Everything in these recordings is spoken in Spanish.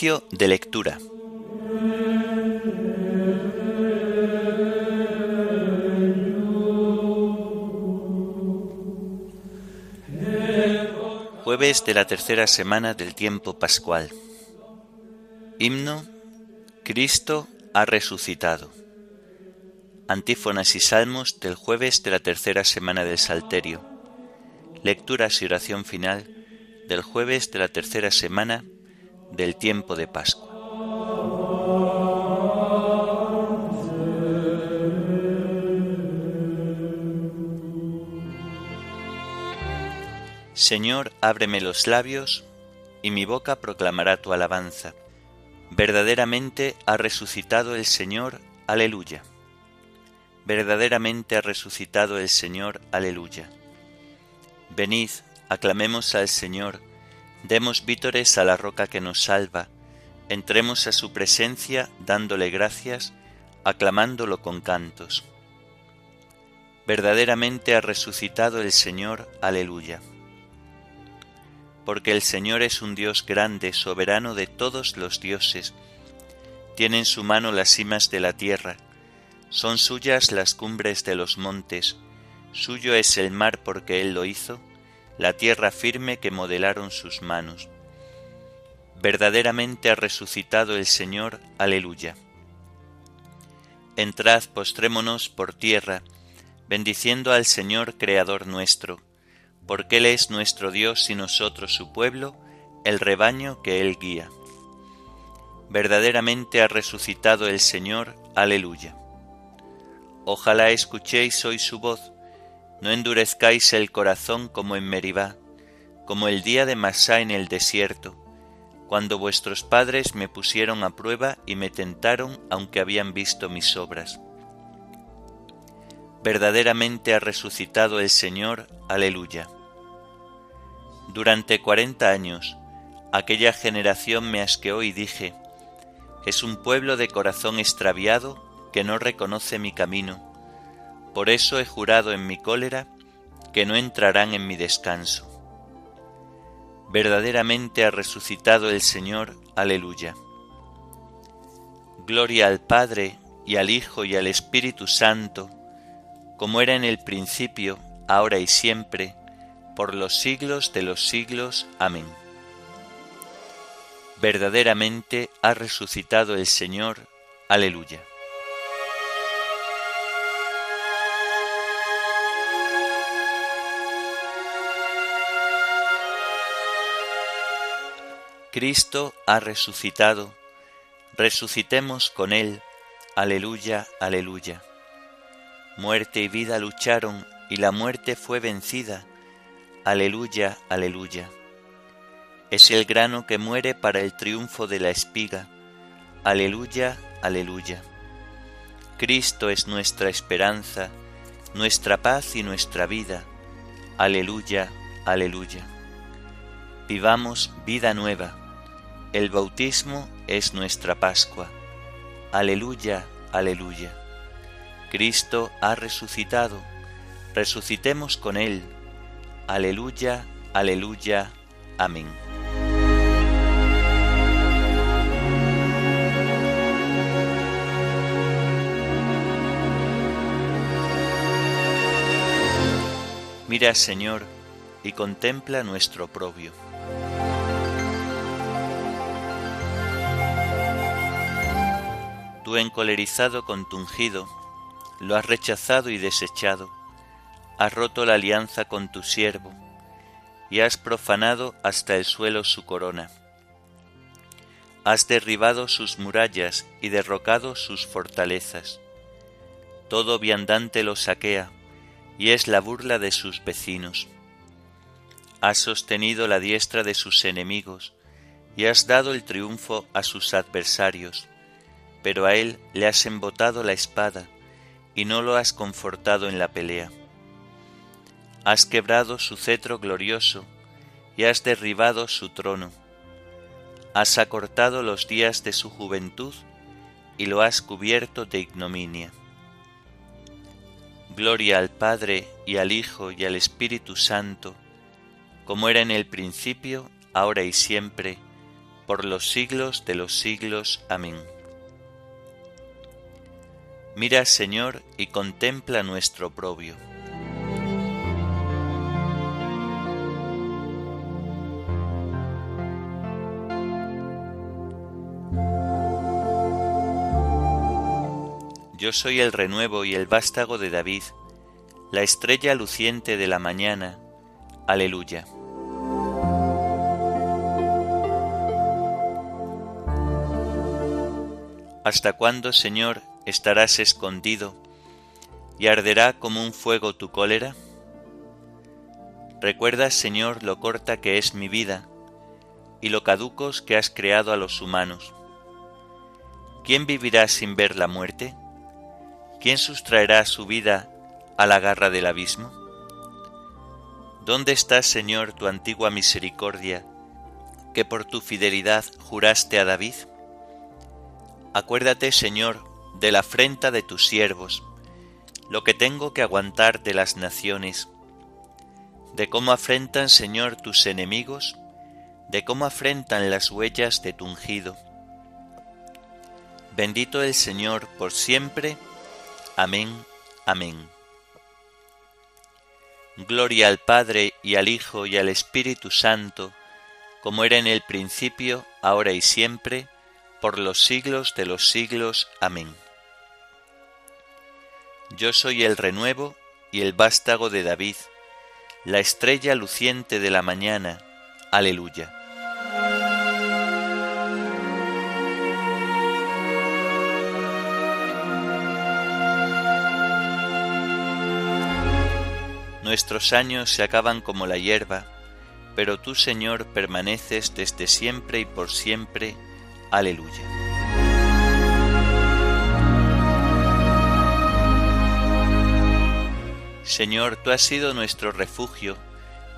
De lectura. Jueves de la tercera semana del tiempo pascual. Himno Cristo ha resucitado. Antífonas y salmos del jueves de la tercera semana del Salterio. Lecturas y oración final del jueves de la tercera semana del tiempo de Pascua. Señor, ábreme los labios, y mi boca proclamará tu alabanza. Verdaderamente ha resucitado el Señor, aleluya. Verdaderamente ha resucitado el Señor, aleluya. Venid, aclamemos al Señor, demos vítores a la roca que nos salva, entremos a su presencia dándole gracias, aclamándolo con cantos. Verdaderamente ha resucitado el Señor, aleluya. Porque el Señor es un Dios grande, soberano de todos los dioses, tiene en su mano las cimas de la tierra, son suyas las cumbres de los montes, suyo es el mar porque Él lo hizo, la tierra firme que modelaron sus manos. Verdaderamente ha resucitado el Señor, aleluya. Entrad, postrémonos por tierra, bendiciendo al Señor Creador nuestro, porque Él es nuestro Dios y nosotros su pueblo, el rebaño que Él guía. Verdaderamente ha resucitado el Señor, aleluya. Ojalá escuchéis hoy su voz, no endurezcáis el corazón como en Meribá, como el día de Masá en el desierto, cuando vuestros padres me pusieron a prueba y me tentaron aunque habían visto mis obras. Verdaderamente ha resucitado el Señor, aleluya. Durante cuarenta años, aquella generación me asqueó y dije, es un pueblo de corazón extraviado que no reconoce mi camino por eso he jurado en mi cólera que no entrarán en mi descanso. Verdaderamente ha resucitado el Señor, aleluya. Gloria al Padre y al Hijo y al Espíritu Santo, como era en el principio, ahora y siempre, por los siglos de los siglos. Amén. Verdaderamente ha resucitado el Señor, aleluya. Cristo ha resucitado, resucitemos con Él, aleluya, aleluya. Muerte y vida lucharon y la muerte fue vencida, aleluya, aleluya. Es el grano que muere para el triunfo de la espiga, aleluya, aleluya. Cristo es nuestra esperanza, nuestra paz y nuestra vida, aleluya, aleluya. Vivamos vida nueva el bautismo es nuestra Pascua. Aleluya, aleluya. Cristo ha resucitado. Resucitemos con Él. Aleluya, aleluya. Amén. Mira, Señor, y contempla nuestro oprobio Encolerizado con tu ungido, lo has rechazado y desechado, has roto la alianza con tu siervo, y has profanado hasta el suelo su corona. Has derribado sus murallas y derrocado sus fortalezas. Todo viandante lo saquea, y es la burla de sus vecinos. Has sostenido la diestra de sus enemigos, y has dado el triunfo a sus adversarios pero a él le has embotado la espada y no lo has confortado en la pelea. Has quebrado su cetro glorioso y has derribado su trono. Has acortado los días de su juventud y lo has cubierto de ignominia. Gloria al Padre y al Hijo y al Espíritu Santo, como era en el principio, ahora y siempre, por los siglos de los siglos. Amén. Mira, Señor, y contempla nuestro oprobio. Yo soy el renuevo y el vástago de David, la estrella luciente de la mañana. Aleluya. ¿Hasta cuándo, Señor, estarás escondido y arderá como un fuego tu cólera? Recuerda, Señor, lo corta que es mi vida y lo caducos que has creado a los humanos. ¿Quién vivirá sin ver la muerte? ¿Quién sustraerá su vida a la garra del abismo? ¿Dónde está, Señor, tu antigua misericordia, que por tu fidelidad juraste a David? Acuérdate, Señor, de la afrenta de tus siervos, lo que tengo que aguantar de las naciones, de cómo afrentan, Señor, tus enemigos, de cómo afrentan las huellas de tu ungido. Bendito el Señor por siempre. Amén. Amén. Gloria al Padre y al Hijo y al Espíritu Santo, como era en el principio, ahora y siempre, por los siglos de los siglos. Amén. Yo soy el renuevo y el vástago de David, la estrella luciente de la mañana. Aleluya. Nuestros años se acaban como la hierba, pero tú, Señor, permaneces desde siempre y por siempre. Aleluya. Señor, tú has sido nuestro refugio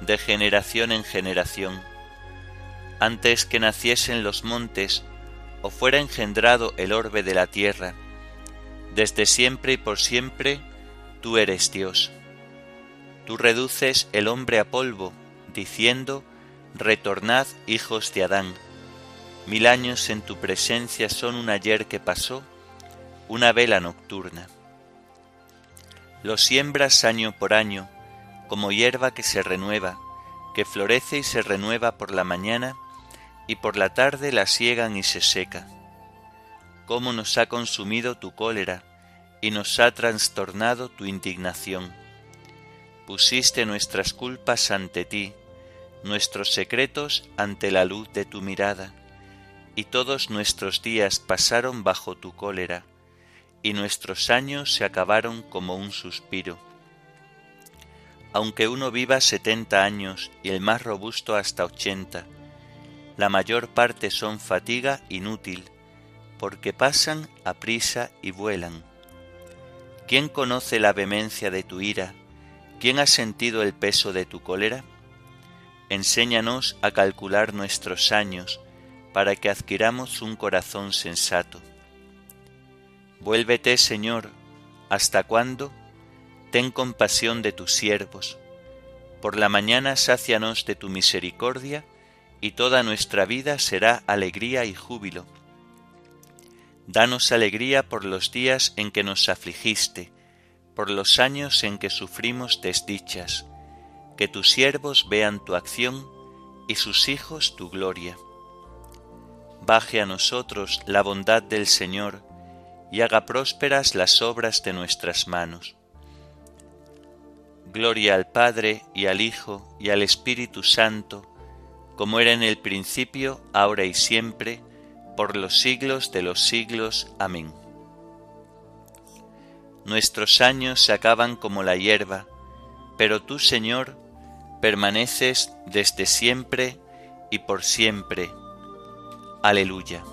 de generación en generación. Antes que naciesen los montes o fuera engendrado el orbe de la tierra, desde siempre y por siempre tú eres Dios. Tú reduces el hombre a polvo, diciendo, Retornad hijos de Adán Mil años en tu presencia son un ayer que pasó, una vela nocturna. Lo siembras año por año, como hierba que se renueva, que florece y se renueva por la mañana, y por la tarde la siegan y se seca. Cómo nos ha consumido tu cólera, y nos ha trastornado tu indignación. Pusiste nuestras culpas ante ti, nuestros secretos ante la luz de tu mirada y todos nuestros días pasaron bajo tu cólera, y nuestros años se acabaron como un suspiro. Aunque uno viva setenta años y el más robusto hasta ochenta, la mayor parte son fatiga inútil, porque pasan a prisa y vuelan. ¿Quién conoce la vehemencia de tu ira? ¿Quién ha sentido el peso de tu cólera? Enséñanos a calcular nuestros años, para que adquiramos un corazón sensato. Vuélvete, Señor, ¿hasta cuándo? Ten compasión de tus siervos. Por la mañana sácianos de tu misericordia, y toda nuestra vida será alegría y júbilo. Danos alegría por los días en que nos afligiste, por los años en que sufrimos desdichas, que tus siervos vean tu acción y sus hijos tu gloria baje a nosotros la bondad del Señor y haga prósperas las obras de nuestras manos. Gloria al Padre y al Hijo y al Espíritu Santo, como era en el principio, ahora y siempre, por los siglos de los siglos. Amén. Nuestros años se acaban como la hierba, pero tú, Señor, permaneces desde siempre y por siempre Aleluya.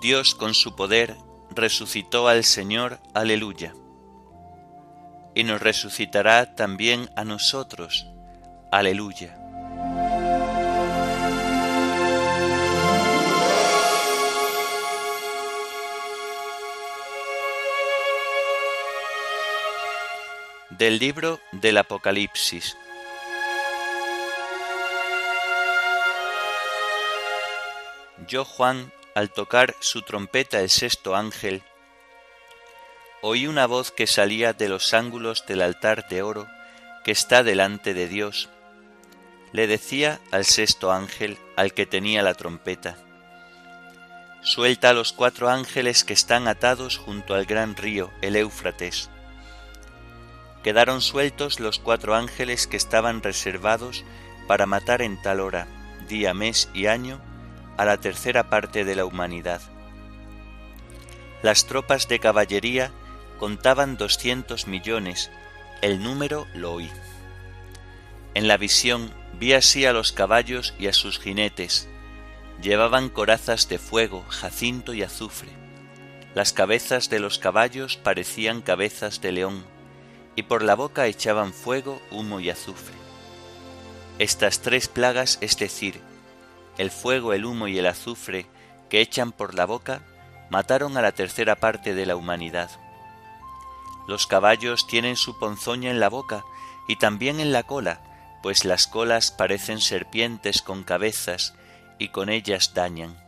Dios con su poder resucitó al Señor, aleluya. Y nos resucitará también a nosotros, aleluya. Del libro del Apocalipsis. Yo, Juan, al tocar su trompeta el sexto ángel, oí una voz que salía de los ángulos del altar de oro que está delante de Dios. Le decía al sexto ángel, al que tenía la trompeta, Suelta a los cuatro ángeles que están atados junto al gran río, el Éufrates. Quedaron sueltos los cuatro ángeles que estaban reservados para matar en tal hora, día, mes y año a la tercera parte de la humanidad. Las tropas de caballería contaban doscientos millones, el número lo oí. En la visión vi así a los caballos y a sus jinetes. Llevaban corazas de fuego, jacinto y azufre. Las cabezas de los caballos parecían cabezas de león, y por la boca echaban fuego, humo y azufre. Estas tres plagas, es decir, el fuego, el humo y el azufre que echan por la boca, mataron a la tercera parte de la humanidad. Los caballos tienen su ponzoña en la boca y también en la cola, pues las colas parecen serpientes con cabezas y con ellas dañan.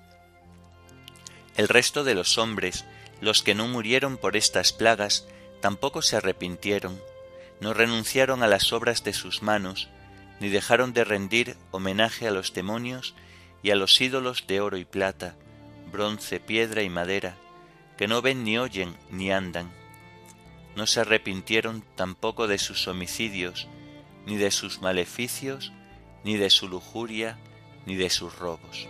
El resto de los hombres, los que no murieron por estas plagas, tampoco se arrepintieron, no renunciaron a las obras de sus manos, ni dejaron de rendir homenaje a los demonios y a los ídolos de oro y plata, bronce, piedra y madera, que no ven ni oyen ni andan. No se arrepintieron tampoco de sus homicidios, ni de sus maleficios, ni de su lujuria, ni de sus robos.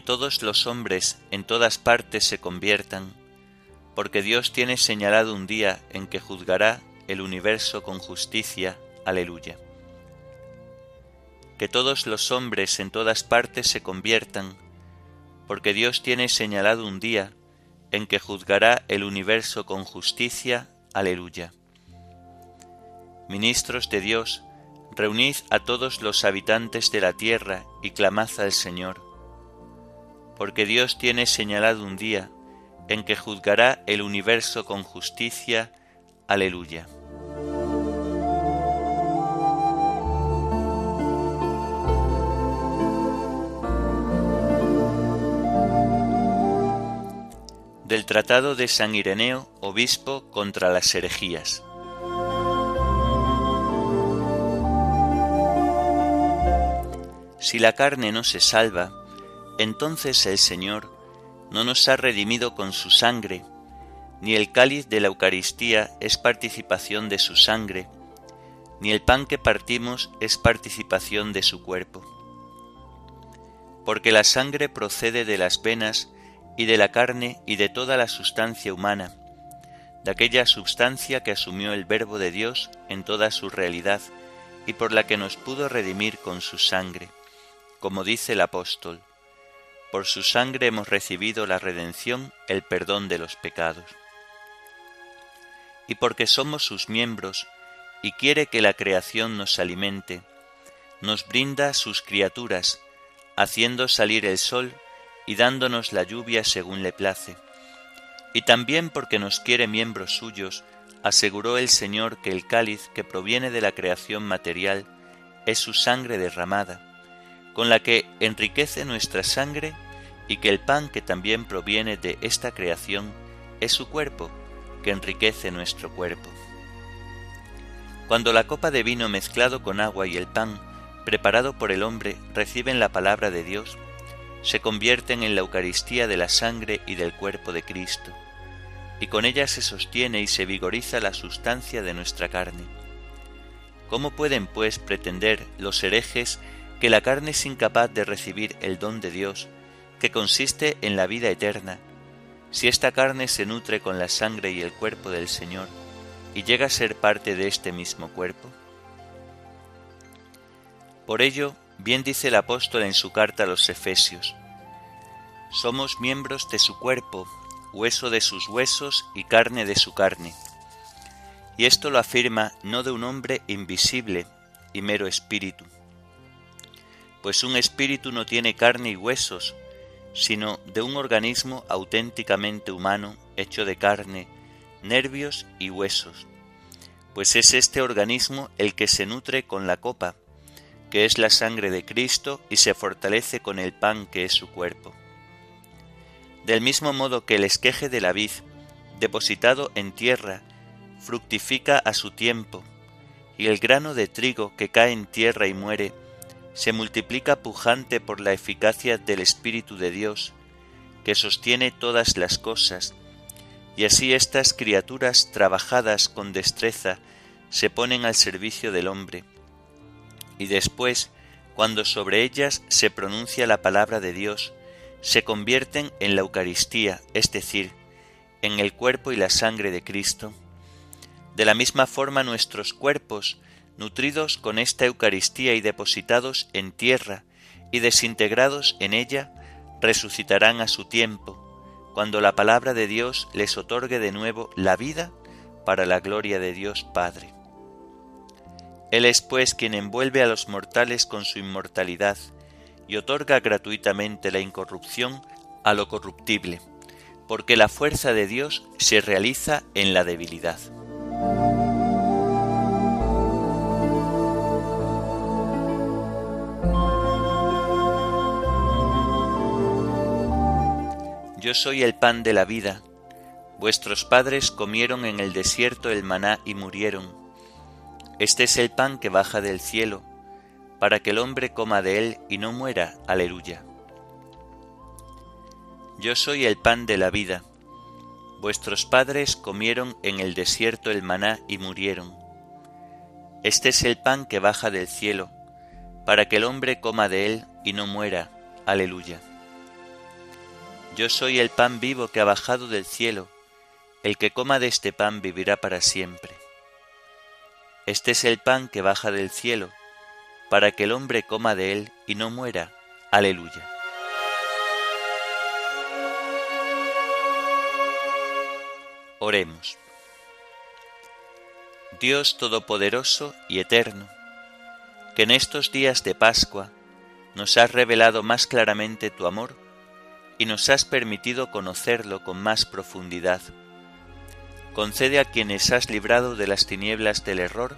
Que todos los hombres en todas partes se conviertan, porque Dios tiene señalado un día en que juzgará el universo con justicia. Aleluya. Que todos los hombres en todas partes se conviertan, porque Dios tiene señalado un día en que juzgará el universo con justicia. Aleluya. Ministros de Dios, reunid a todos los habitantes de la tierra y clamad al Señor porque Dios tiene señalado un día en que juzgará el universo con justicia. Aleluya. Del Tratado de San Ireneo, Obispo contra las herejías. Si la carne no se salva, entonces el Señor no nos ha redimido con su sangre, ni el cáliz de la Eucaristía es participación de su sangre, ni el pan que partimos es participación de su cuerpo. Porque la sangre procede de las venas y de la carne y de toda la sustancia humana, de aquella sustancia que asumió el Verbo de Dios en toda su realidad y por la que nos pudo redimir con su sangre, como dice el apóstol por su sangre hemos recibido la redención, el perdón de los pecados. Y porque somos sus miembros y quiere que la creación nos alimente, nos brinda sus criaturas, haciendo salir el sol y dándonos la lluvia según le place. Y también porque nos quiere miembros suyos, aseguró el Señor que el cáliz que proviene de la creación material es su sangre derramada, con la que enriquece nuestra sangre y que el pan que también proviene de esta creación es su cuerpo, que enriquece nuestro cuerpo. Cuando la copa de vino mezclado con agua y el pan, preparado por el hombre, reciben la palabra de Dios, se convierten en la Eucaristía de la sangre y del cuerpo de Cristo, y con ella se sostiene y se vigoriza la sustancia de nuestra carne. ¿Cómo pueden, pues, pretender los herejes que la carne es incapaz de recibir el don de Dios, que consiste en la vida eterna, si esta carne se nutre con la sangre y el cuerpo del Señor y llega a ser parte de este mismo cuerpo? Por ello, bien dice el apóstol en su carta a los Efesios, somos miembros de su cuerpo, hueso de sus huesos y carne de su carne. Y esto lo afirma no de un hombre invisible y mero espíritu, pues un espíritu no tiene carne y huesos, sino de un organismo auténticamente humano, hecho de carne, nervios y huesos, pues es este organismo el que se nutre con la copa, que es la sangre de Cristo, y se fortalece con el pan que es su cuerpo. Del mismo modo que el esqueje de la vid, depositado en tierra, fructifica a su tiempo, y el grano de trigo que cae en tierra y muere, se multiplica pujante por la eficacia del Espíritu de Dios, que sostiene todas las cosas, y así estas criaturas trabajadas con destreza se ponen al servicio del hombre, y después, cuando sobre ellas se pronuncia la palabra de Dios, se convierten en la Eucaristía, es decir, en el cuerpo y la sangre de Cristo. De la misma forma nuestros cuerpos, nutridos con esta Eucaristía y depositados en tierra y desintegrados en ella, resucitarán a su tiempo, cuando la palabra de Dios les otorgue de nuevo la vida para la gloria de Dios Padre. Él es pues quien envuelve a los mortales con su inmortalidad y otorga gratuitamente la incorrupción a lo corruptible, porque la fuerza de Dios se realiza en la debilidad. Yo soy el pan de la vida. Vuestros padres comieron en el desierto el maná y murieron este es el pan que baja del cielo, para que el hombre coma de él y no muera. Aleluya. Yo soy el pan de la vida. Vuestros padres comieron en el desierto el maná y murieron. Este es el pan que baja del cielo, para que el hombre coma de él y no muera. Aleluya. Yo soy el pan vivo que ha bajado del cielo, el que coma de este pan vivirá para siempre. Este es el pan que baja del cielo, para que el hombre coma de él y no muera. Aleluya. Oremos. Dios Todopoderoso y Eterno, que en estos días de Pascua nos has revelado más claramente tu amor y nos has permitido conocerlo con más profundidad concede a quienes has librado de las tinieblas del error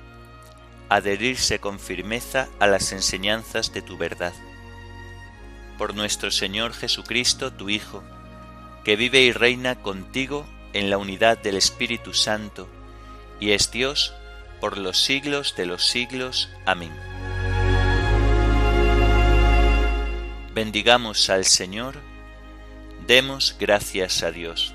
adherirse con firmeza a las enseñanzas de tu verdad. Por nuestro Señor Jesucristo, tu Hijo, que vive y reina contigo en la unidad del Espíritu Santo, y es Dios por los siglos de los siglos. Amén. Bendigamos al Señor, demos gracias a Dios.